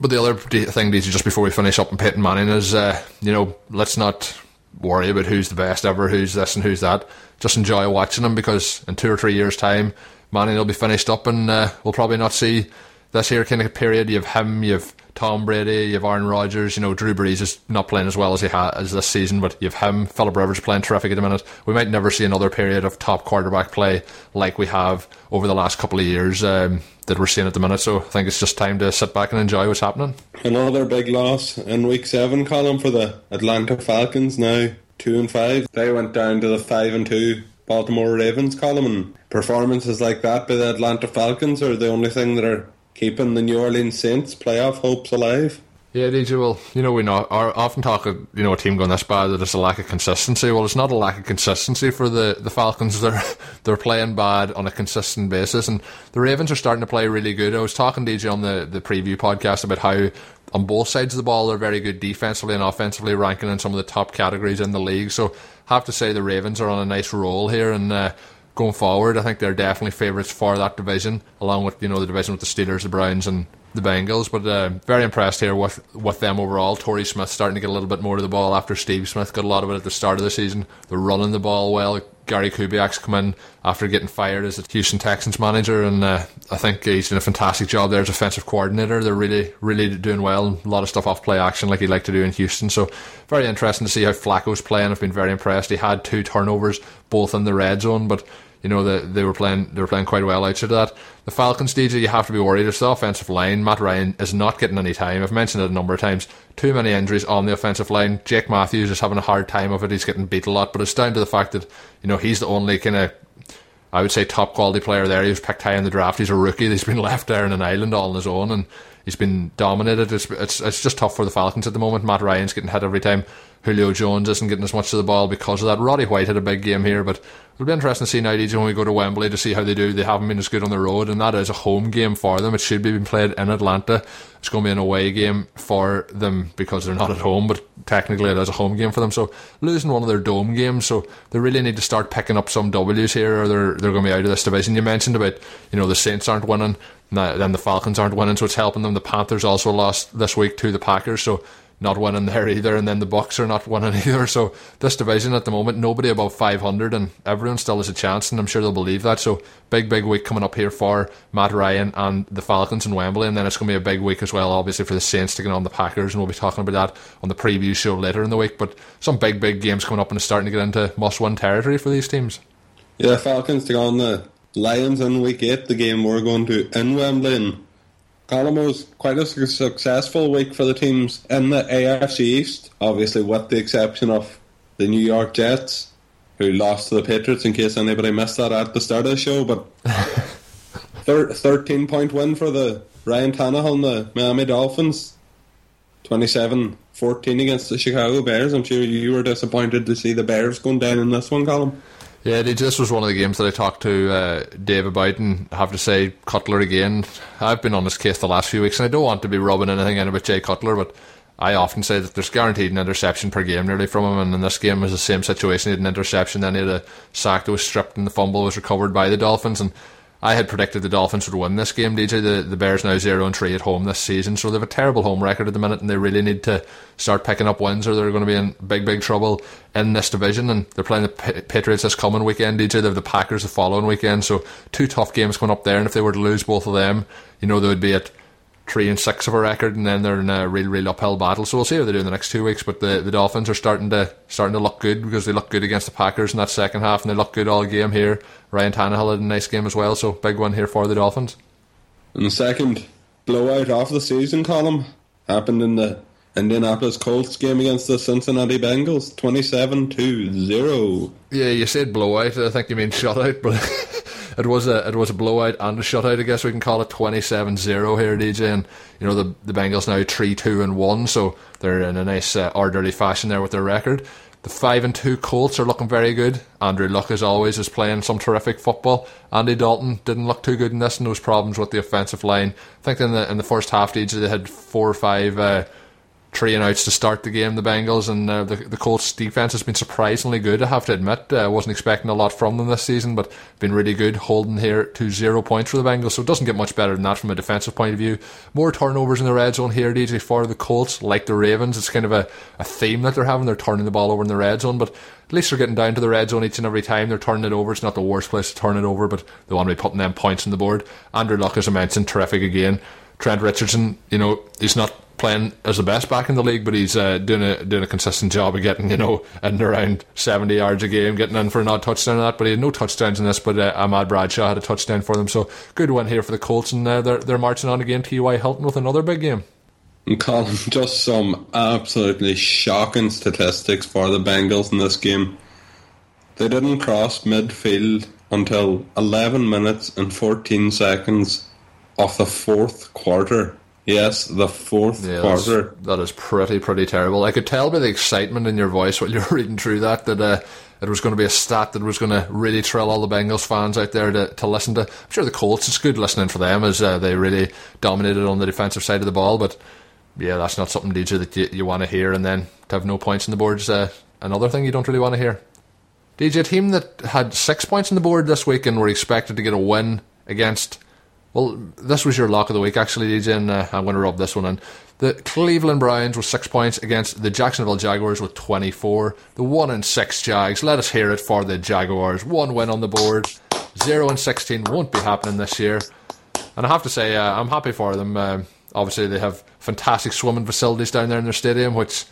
But the other thing, DJ, just before we finish up on Peyton Manning, is uh, you know let's not worry about who's the best ever, who's this and who's that. Just enjoy watching him because in two or three years' time, Manning will be finished up, and uh, we'll probably not see this here kind of period. You have him, you have Tom Brady, you have Aaron Rodgers. You know, Drew Brees is not playing as well as he has as this season, but you have him. Philip Rivers playing terrific at the minute. We might never see another period of top quarterback play like we have over the last couple of years um, that we're seeing at the minute. So I think it's just time to sit back and enjoy what's happening. Another big loss in Week Seven, Colin, for the Atlanta Falcons. Now two and five. They went down to the five and two Baltimore Ravens Colin and performances like that by the Atlanta Falcons are the only thing that are keeping the New Orleans Saints playoff hopes alive. Yeah, DJ. Well, you know, we not, are often talk of you know a team going this bad that it's a lack of consistency. Well, it's not a lack of consistency for the, the Falcons. They're they're playing bad on a consistent basis, and the Ravens are starting to play really good. I was talking DJ on the the preview podcast about how on both sides of the ball they're very good defensively and offensively, ranking in some of the top categories in the league. So, have to say the Ravens are on a nice roll here, and. Uh, going forward. I think they're definitely favourites for that division, along with you know the division with the Steelers, the Browns, and the Bengals. But uh, very impressed here with with them overall. Torrey Smith starting to get a little bit more of the ball after Steve Smith got a lot of it at the start of the season. They're running the ball well. Gary Kubiak's come in after getting fired as the Houston Texans manager, and uh, I think he's doing a fantastic job there as offensive coordinator. They're really, really doing well. A lot of stuff off play action like he'd like to do in Houston. So very interesting to see how Flacco's playing. I've been very impressed. He had two turnovers, both in the red zone, but you know that they were playing they were playing quite well outside of that. The Falcons, DJ, you have to be worried. It's the offensive line. Matt Ryan is not getting any time. I've mentioned it a number of times. Too many injuries on the offensive line. Jake Matthews is having a hard time of it. He's getting beat a lot, but it's down to the fact that you know he's the only kind of I would say top quality player there. He was picked high in the draft. He's a rookie. He's been left there in an island all on his own, and he's been dominated. It's, it's it's just tough for the Falcons at the moment. Matt Ryan's getting hit every time. Julio Jones isn't getting as much of the ball because of that. Roddy White had a big game here, but it'll be interesting to see now, DJ, when we go to Wembley to see how they do. They haven't been as good on the road, and that is a home game for them. It should be being played in Atlanta. It's going to be an away game for them because they're not at home, but technically it is a home game for them. So losing one of their dome games, so they really need to start picking up some W's here, or they're they're going to be out of this division. You mentioned about you know the Saints aren't winning, then the Falcons aren't winning, so it's helping them. The Panthers also lost this week to the Packers, so not winning there either, and then the Bucs are not winning either. So this division at the moment, nobody above 500, and everyone still has a chance, and I'm sure they'll believe that. So big, big week coming up here for Matt Ryan and the Falcons in Wembley, and then it's going to be a big week as well, obviously for the Saints taking on the Packers, and we'll be talking about that on the preview show later in the week. But some big, big games coming up, and it's starting to get into must-win territory for these teams. Yeah, Falcons take on the Lions in week eight, the game we're going to in Wembley. Colin was quite a successful week for the teams in the AFC East, obviously with the exception of the New York Jets, who lost to the Patriots in case anybody missed that at the start of the show. But thir- 13 point win for the Ryan Tannehill and the Miami Dolphins, 27 14 against the Chicago Bears. I'm sure you were disappointed to see the Bears going down in this one, Colin. Yeah, this was one of the games that I talked to uh, Dave about, and have to say, Cutler again. I've been on this case the last few weeks, and I don't want to be rubbing anything in about Jay Cutler, but I often say that there's guaranteed an interception per game nearly from him, and in this game was the same situation. He had an interception, then he had a sack that was stripped, and the fumble was recovered by the Dolphins. And I had predicted the Dolphins would win this game, DJ. The, the Bears now 0 and 3 at home this season, so they have a terrible home record at the minute, and they really need to start picking up wins or they're going to be in big, big trouble in this division. And they're playing the Patriots this coming weekend, DJ. They have the Packers the following weekend, so two tough games coming up there, and if they were to lose both of them, you know, they would be at three and six of a record, and then they're in a real, real uphill battle. So we'll see how they do in the next two weeks. But the, the Dolphins are starting to starting to look good because they look good against the Packers in that second half, and they look good all game here. Ryan Tannehill had a nice game as well, so big one here for the Dolphins. And the second blowout of the season Colin happened in the Indianapolis Colts game against the Cincinnati Bengals, twenty-seven to zero. Yeah, you said blowout. I think you mean shutout, but it was a it was a blowout and a shutout. I guess we can call it 27-0 here, DJ. And you know the the Bengals now three two and one, so they're in a nice uh, orderly fashion there with their record. The five and two Colts are looking very good. Andrew Luck, as always, is playing some terrific football. Andy Dalton didn't look too good in this, and those problems with the offensive line. I think in the in the first half, DJ, they had four or five. Uh, three and outs to start the game, the Bengals, and uh, the, the Colts defense has been surprisingly good, I have to admit. I uh, wasn't expecting a lot from them this season, but been really good, holding here to zero points for the Bengals, so it doesn't get much better than that from a defensive point of view. More turnovers in the red zone here, DJ, for the Colts, like the Ravens. It's kind of a, a theme that they're having. They're turning the ball over in the red zone, but at least they're getting down to the red zone each and every time. They're turning it over. It's not the worst place to turn it over, but they want to be putting them points on the board. Andrew Luck, as I mentioned, terrific again. Trent Richardson, you know, he's not playing as the best back in the league, but he's uh, doing a doing a consistent job of getting you know in around seventy yards a game, getting in for an odd touchdown and that. But he had no touchdowns in this, but uh, Ahmad Bradshaw had a touchdown for them, so good one here for the Colts, and uh, they're they're marching on again. T. Y. Hilton with another big game. And Colin, just some absolutely shocking statistics for the Bengals in this game. They didn't cross midfield until 11 minutes and 14 seconds of the fourth quarter. Yes, the fourth yeah, quarter. That is pretty, pretty terrible. I could tell by the excitement in your voice while you were reading through that that uh, it was going to be a stat that was going to really thrill all the Bengals fans out there to, to listen to. I'm sure the Colts, it's good listening for them as uh, they really dominated on the defensive side of the ball, but yeah, that's not something, DJ, that you, you want to hear, and then to have no points on the board is uh, another thing you don't really want to hear. DJ, a team that had six points on the board this week and were expected to get a win against well, this was your lock of the week, actually, DJ, and uh, I'm going to rub this one in. The Cleveland Browns with six points against the Jacksonville Jaguars with 24. The one and six Jags. Let us hear it for the Jaguars. One win on the board. Zero and 16 won't be happening this year. And I have to say, uh, I'm happy for them. Uh, obviously, they have fantastic swimming facilities down there in their stadium, which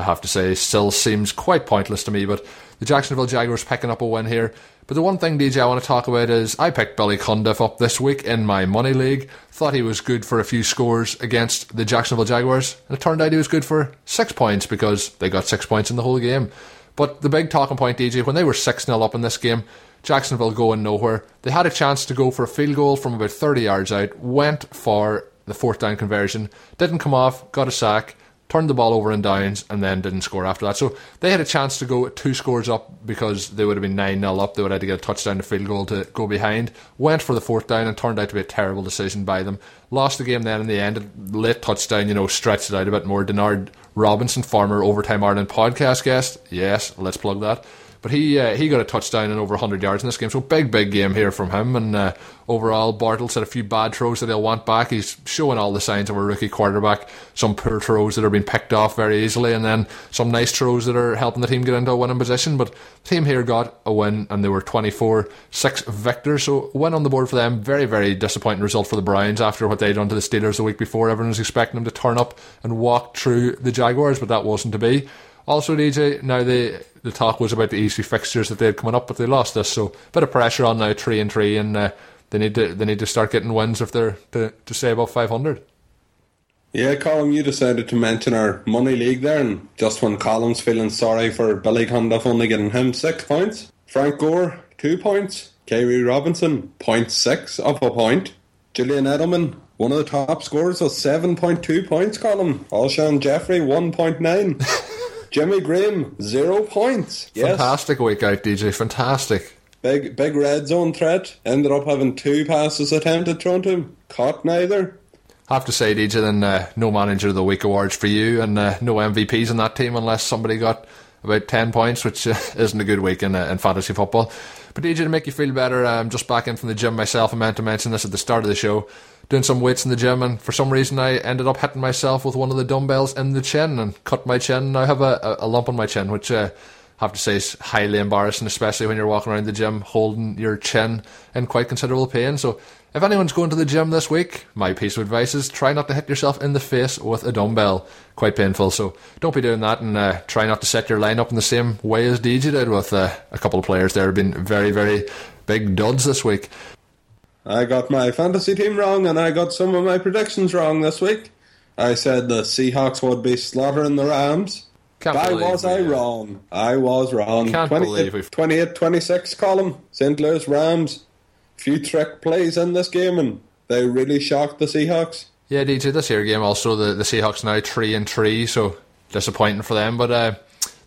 I have to say still seems quite pointless to me. But the Jacksonville Jaguars picking up a win here. But the one thing, DJ, I want to talk about is I picked Billy Cundiff up this week in my money league. Thought he was good for a few scores against the Jacksonville Jaguars, and it turned out he was good for six points because they got six points in the whole game. But the big talking point, DJ, when they were 6 0 up in this game, Jacksonville going nowhere. They had a chance to go for a field goal from about 30 yards out, went for the fourth down conversion, didn't come off, got a sack turned the ball over in downs, and then didn't score after that. So they had a chance to go two scores up because they would have been 9 0 up. They would have had to get a touchdown to field goal to go behind. Went for the fourth down and turned out to be a terrible decision by them. Lost the game then in the end. Late touchdown, you know, stretched it out a bit more. Denard Robinson, former Overtime Ireland podcast guest. Yes, let's plug that. But he uh, he got a touchdown and over 100 yards in this game. So big, big game here from him. And uh, overall, Bortles had a few bad throws that he'll want back. He's showing all the signs of a rookie quarterback. Some poor throws that are being picked off very easily, and then some nice throws that are helping the team get into a winning position. But the team here got a win, and they were 24 6 victors. So win on the board for them. Very, very disappointing result for the Browns after what they'd done to the Steelers the week before. Everyone was expecting them to turn up and walk through the Jaguars, but that wasn't to be. Also, DJ, now the the talk was about the easy fixtures that they had coming up, but they lost this, so a bit of pressure on now, three and three, and uh, they need to they need to start getting wins if they're to, to stay above five hundred. Yeah, Colin, you decided to mention our money league there, and just when Colin's feeling sorry for Billy Cundiff only getting him six points, Frank Gore two points, Khiry Robinson 0.6 of a point, Julian Edelman one of the top scorers with seven point two points. Colin Alshon Jeffery one point nine. Jimmy Graham, zero points. Yes. Fantastic week out, DJ. Fantastic. Big big red zone threat. Ended up having two passes attempted thrown to him. Caught neither. I have to say, DJ, then uh, no manager of the week awards for you, and uh, no MVPs in that team unless somebody got about 10 points, which uh, isn't a good week in, uh, in fantasy football. But DJ, to make you feel better, I'm just back in from the gym myself. I meant to mention this at the start of the show. Doing some weights in the gym, and for some reason, I ended up hitting myself with one of the dumbbells in the chin and cut my chin. Now I have a, a, lump on my chin, which uh, I have to say is highly embarrassing, especially when you're walking around the gym holding your chin in quite considerable pain. So if anyone's going to the gym this week, my piece of advice is try not to hit yourself in the face with a dumbbell. Quite painful, so don't be doing that and uh, try not to set your line up in the same way as DJ did with uh, a couple of players there have been very, very big duds this week. I got my fantasy team wrong and I got some of my predictions wrong this week. I said the Seahawks would be slaughtering the Rams. Can't Why was I wrong? I was wrong. Can't 28, believe we've- 28 26 Colin. St. Louis Rams few trick plays in this game, and they really shocked the Seahawks. Yeah, DJ, this year game also the, the Seahawks now three and three, so disappointing for them. But uh,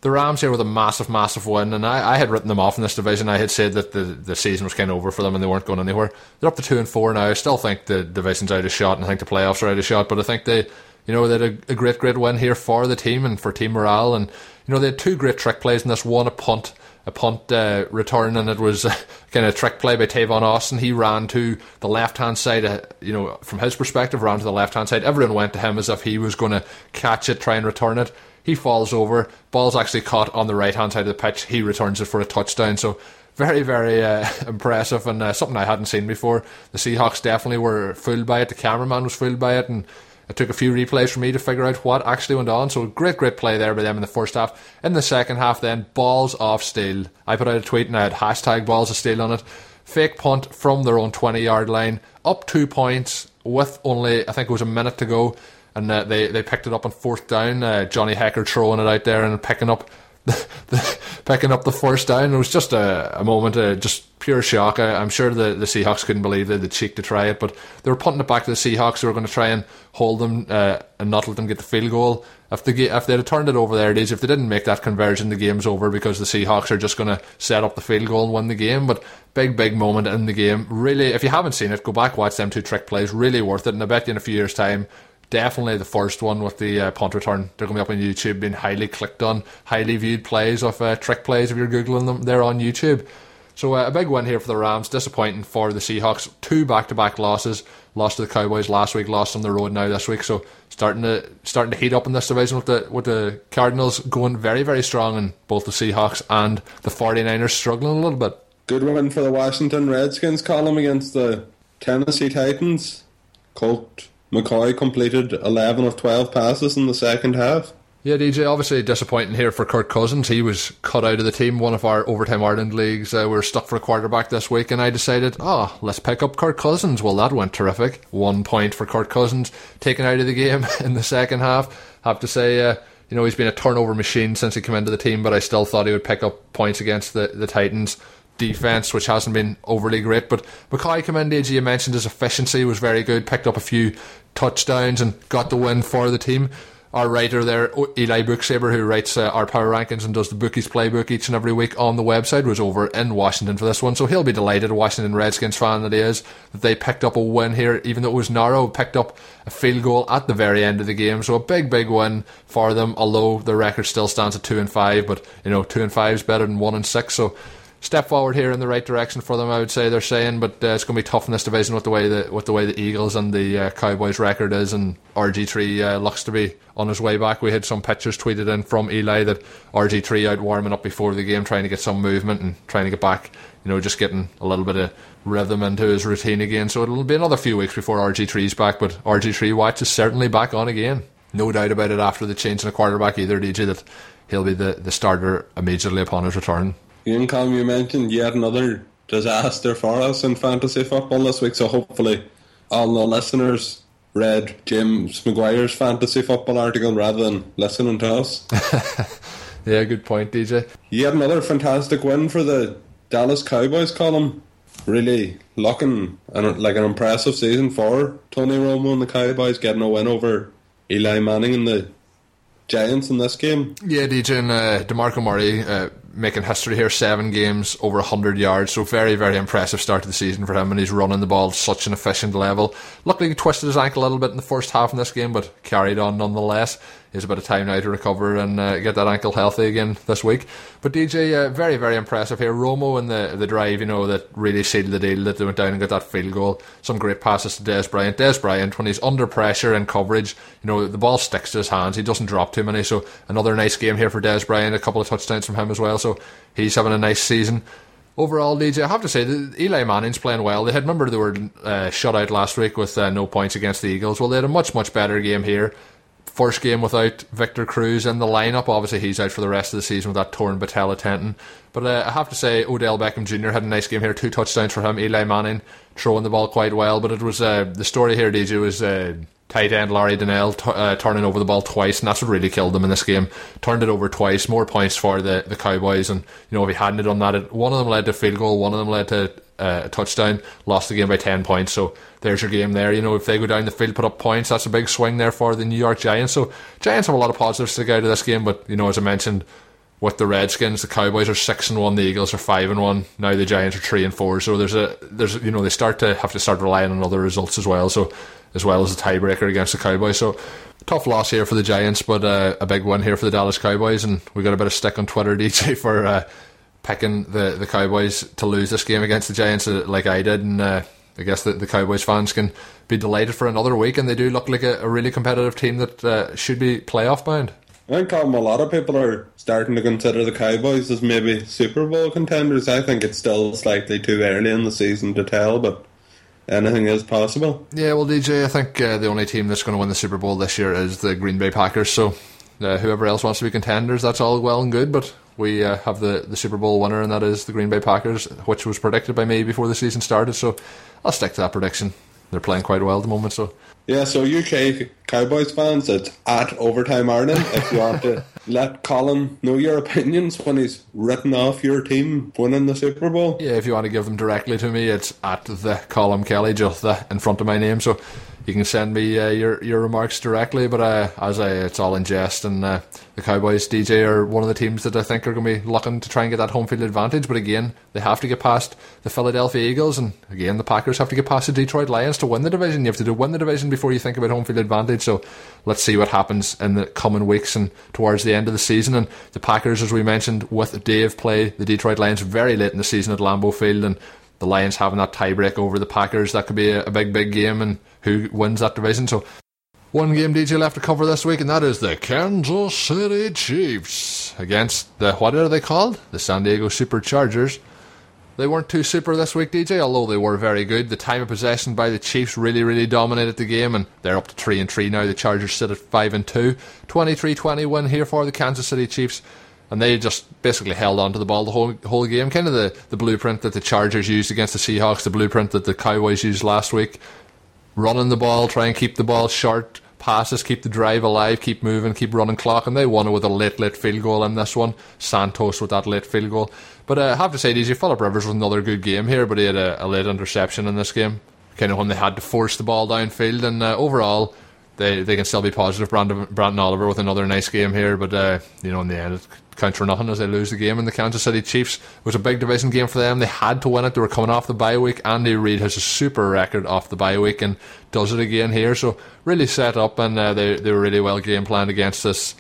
the Rams here with a massive, massive win, and I, I had written them off in this division. I had said that the, the season was kind of over for them and they weren't going anywhere. They're up to two and four now. I still think the division's out of shot, and I think the playoffs are out of shot. But I think they, you know, they had a, a great, great win here for the team and for team morale, and you know they had two great trick plays in this one a punt a punt uh, return, and it was a kind of trick play by Tavon Austin. He ran to the left hand side, uh, you know, from his perspective, ran to the left hand side. Everyone went to him as if he was going to catch it, try and return it. He falls over. Ball's actually caught on the right hand side of the pitch. He returns it for a touchdown. So very, very uh, impressive and uh, something I hadn't seen before. The Seahawks definitely were fooled by it. The cameraman was fooled by it, and it took a few replays for me to figure out what actually went on. So great, great play there by them in the first half. In the second half, then balls off steel. I put out a tweet and I had hashtag balls of steel on it. Fake punt from their own 20 yard line, up two points with only I think it was a minute to go, and uh, they they picked it up on fourth down. Uh, Johnny Hekker throwing it out there and picking up the, the, picking up the first down. It was just a, a moment of just pure shock. I, am sure the, the Seahawks couldn't believe they had the cheek to try it, but they were punting it back to the Seahawks who were going to try and hold them uh, and not let them get the field goal. If, the, if they'd turned it over there, it is. If they didn't make that conversion, the game's over because the Seahawks are just going to set up the field goal and win the game. But big, big moment in the game. Really, if you haven't seen it, go back, watch them two trick plays. Really worth it. And I bet you in a few years' time, definitely the first one with the uh, punt return. They're going to be up on YouTube, being highly clicked on, highly viewed plays of uh, trick plays. If you're googling them, they're on YouTube. So uh, a big win here for the Rams. Disappointing for the Seahawks. Two back-to-back losses. Lost to the Cowboys last week. Lost on the road now this week. So starting to starting to heat up in this division with the with the Cardinals going very very strong, and both the Seahawks and the 49ers struggling a little bit. Good win for the Washington Redskins Colin against the Tennessee Titans. Colt McCoy completed 11 of 12 passes in the second half. Yeah, DJ, obviously disappointing here for Kirk Cousins. He was cut out of the team. One of our Overtime Ireland leagues, uh, we were stuck for a quarterback this week, and I decided, oh, let's pick up Kirk Cousins. Well, that went terrific. One point for Kirk Cousins, taken out of the game in the second half. Have to say, uh, you know, he's been a turnover machine since he came into the team, but I still thought he would pick up points against the, the Titans defense, which hasn't been overly great. But McCoy DJ, you mentioned his efficiency was very good, picked up a few touchdowns and got the win for the team. Our writer there, Eli Booksaber, who writes uh, our power rankings and does the bookies playbook each and every week on the website, was over in Washington for this one. So he'll be delighted, a Washington Redskins fan that he is, that they picked up a win here, even though it was narrow, picked up a field goal at the very end of the game. So a big, big win for them, although the record still stands at 2 and 5, but, you know, 2 and 5 is better than 1 and 6. So step forward here in the right direction for them. I would say they're saying, but uh, it's going to be tough in this division with the way the with the way the Eagles and the uh, Cowboys record is, and RG three uh, looks to be on his way back. We had some pictures tweeted in from Eli that RG three out warming up before the game, trying to get some movement and trying to get back. You know, just getting a little bit of rhythm into his routine again. So it'll be another few weeks before RG 3s back, but RG three watch is certainly back on again. No doubt about it. After the change in the quarterback, either DJ that he'll be the, the starter immediately upon his return. Income, you mentioned yet another disaster for us in fantasy football this week, so hopefully all the listeners read James McGuire's fantasy football article rather than listening to us. yeah, good point, DJ. Yet another fantastic win for the Dallas Cowboys Colin. Really looking like an impressive season for Tony Romo and the Cowboys getting a win over Eli Manning and the Giants in this game. Yeah, DJ and uh, DeMarco Murray uh, making history here, seven games, over 100 yards. So very, very impressive start to the season for him, and he's running the ball at such an efficient level. Luckily, he twisted his ankle a little bit in the first half in this game, but carried on nonetheless. is about a time now to recover and uh, get that ankle healthy again this week. But DJ, uh, very very impressive here. Romo in the the drive, you know, that really sealed the deal. That they went down and got that field goal. Some great passes to Dez Bryant. Dez Bryant, when he's under pressure and coverage, you know, the ball sticks to his hands. He doesn't drop too many. So another nice game here for Dez Bryant. A couple of touchdowns from him as well. So he's having a nice season overall, DJ, I have to say Eli Manning's playing well. They had remember they were uh, shut out last week with uh, no points against the Eagles. Well, they had a much much better game here. First game without Victor Cruz in the lineup. Obviously, he's out for the rest of the season with that torn patella tendon. But uh, I have to say, Odell Beckham Jr. had a nice game here. Two touchdowns for him. Eli Manning throwing the ball quite well. But it was uh, the story here, DJ, was uh, tight end Larry Donnell t- uh, turning over the ball twice, and that's what really killed them in this game. Turned it over twice, more points for the, the Cowboys, and you know if he hadn't done that, it, one of them led to field goal, one of them led to uh, a touchdown, lost the game by ten points. So there's your game there. You know if they go down the field, put up points, that's a big swing there for the New York Giants. So Giants have a lot of positives to go to this game, but you know as I mentioned. With the Redskins, the Cowboys are six and one, the Eagles are five and one. Now the Giants are three and four. So there's a there's you know they start to have to start relying on other results as well. So as well as a tiebreaker against the Cowboys. So tough loss here for the Giants, but uh, a big win here for the Dallas Cowboys. And we got a bit of stick on Twitter, DJ, for uh, picking the, the Cowboys to lose this game against the Giants, uh, like I did. And uh, I guess the, the Cowboys fans can be delighted for another week, and they do look like a, a really competitive team that uh, should be playoff bound. I think a lot of people are starting to consider the Cowboys as maybe Super Bowl contenders. I think it's still slightly too early in the season to tell, but anything is possible. Yeah, well, DJ, I think uh, the only team that's going to win the Super Bowl this year is the Green Bay Packers. So uh, whoever else wants to be contenders, that's all well and good. But we uh, have the, the Super Bowl winner, and that is the Green Bay Packers, which was predicted by me before the season started. So I'll stick to that prediction. They're playing quite well at the moment, so yeah, so UK Cowboys fans, it's at Overtime Ireland if you want to let Colin know your opinions when he's written off your team winning the Super Bowl. Yeah, if you want to give them directly to me, it's at the Colin Kelly, just the in front of my name. So you can send me uh, your your remarks directly. But uh, as I, it's all in jest, and uh, the Cowboys DJ are one of the teams that I think are going to be looking to try and get that home field advantage. But again, they have to get past the Philadelphia Eagles, and again, the Packers have to get past the Detroit Lions to win the division. You have to do win the division before you think about home field advantage. So let's see what happens in the coming weeks and towards the end of the season. And the Packers, as we mentioned, with Dave play the Detroit Lions very late in the season at Lambeau Field, and the Lions having that tiebreak over the Packers, that could be a, a big, big game, and who wins that division. So, one game DJ left to cover this week, and that is the Kansas City Chiefs against the what are they called? The San Diego Superchargers. They weren't too super this week, DJ, although they were very good. The time of possession by the Chiefs really, really dominated the game, and they're up to 3 and 3 now. The Chargers sit at 5 and 2. 23 20 win here for the Kansas City Chiefs and they just basically held on to the ball the whole whole game. Kind of the, the blueprint that the Chargers used against the Seahawks, the blueprint that the Cowboys used last week. Running the ball, try and keep the ball short, passes, keep the drive alive, keep moving, keep running clock, and they won it with a late, late field goal in this one. Santos with that late field goal. But uh, I have to say, DJ Philip Rivers was another good game here, but he had a, a late interception in this game. Kind of when they had to force the ball downfield, and uh, overall, they they can still be positive. Branden, Branden Oliver with another nice game here, but uh, you know in the end it counts for nothing as they lose the game. And the Kansas City Chiefs was a big division game for them. They had to win it. They were coming off the bye week. Andy Reid has a super record off the bye week and does it again here. So really set up, and uh, they they were really well game planned against this.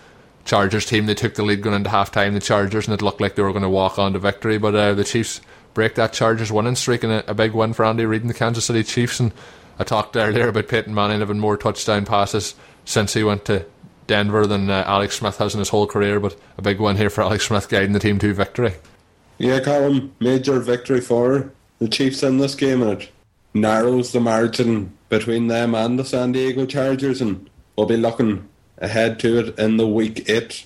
Chargers team they took the lead going into half time the Chargers and it looked like they were going to walk on to victory but uh, the Chiefs break that Chargers winning streak and a, a big win for Andy Reid and the Kansas City Chiefs and I talked earlier about Peyton Manning having more touchdown passes since he went to Denver than uh, Alex Smith has in his whole career, but a big one here for Alex Smith guiding the team to victory. Yeah, Colin, major victory for the Chiefs in this game, and it narrows the margin between them and the San Diego Chargers, and we'll be looking ahead to it in the week eight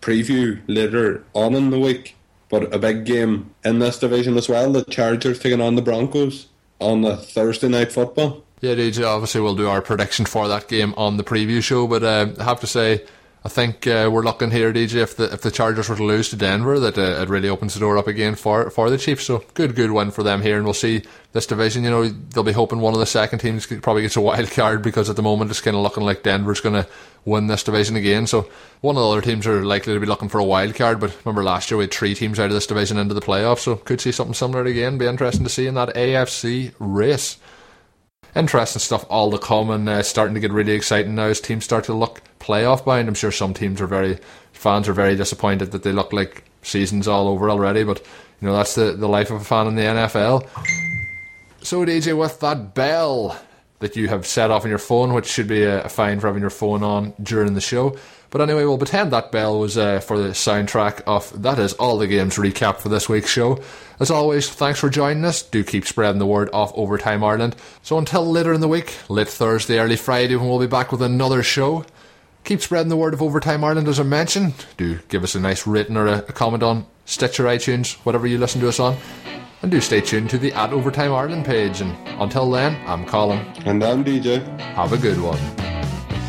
preview later on in the week. But a big game in this division as well. The Chargers taking on the Broncos on the Thursday night football. Yeah, DJ, obviously we'll do our prediction for that game on the preview show, but uh, I have to say, I think uh, we're looking here, DJ, if the if the Chargers were to lose to Denver, that uh, it really opens the door up again for for the Chiefs. So good, good win for them here, and we'll see this division. You know, they'll be hoping one of the second teams probably gets a wild card because at the moment it's kind of looking like Denver's going to win this division again. So one of the other teams are likely to be looking for a wild card. But remember last year we had three teams out of this division into the playoffs, so could see something similar again. Be interesting to see in that AFC race. Interesting stuff all to come and uh, starting to get really exciting now as teams start to look playoff bound. I'm sure some teams are very, fans are very disappointed that they look like season's all over already, but you know, that's the, the life of a fan in the NFL. So, DJ, with that bell that you have set off on your phone, which should be a, a fine for having your phone on during the show. But anyway, we'll pretend that bell was uh, for the soundtrack of That Is All the Games recap for this week's show. As always, thanks for joining us. Do keep spreading the word of Overtime Ireland. So until later in the week, late Thursday, early Friday, when we'll be back with another show. Keep spreading the word of Overtime Ireland, as I mentioned. Do give us a nice rating or a, a comment on Stitcher, iTunes, whatever you listen to us on. And do stay tuned to the At Overtime Ireland page. And until then, I'm Colin. And I'm DJ. Have a good one.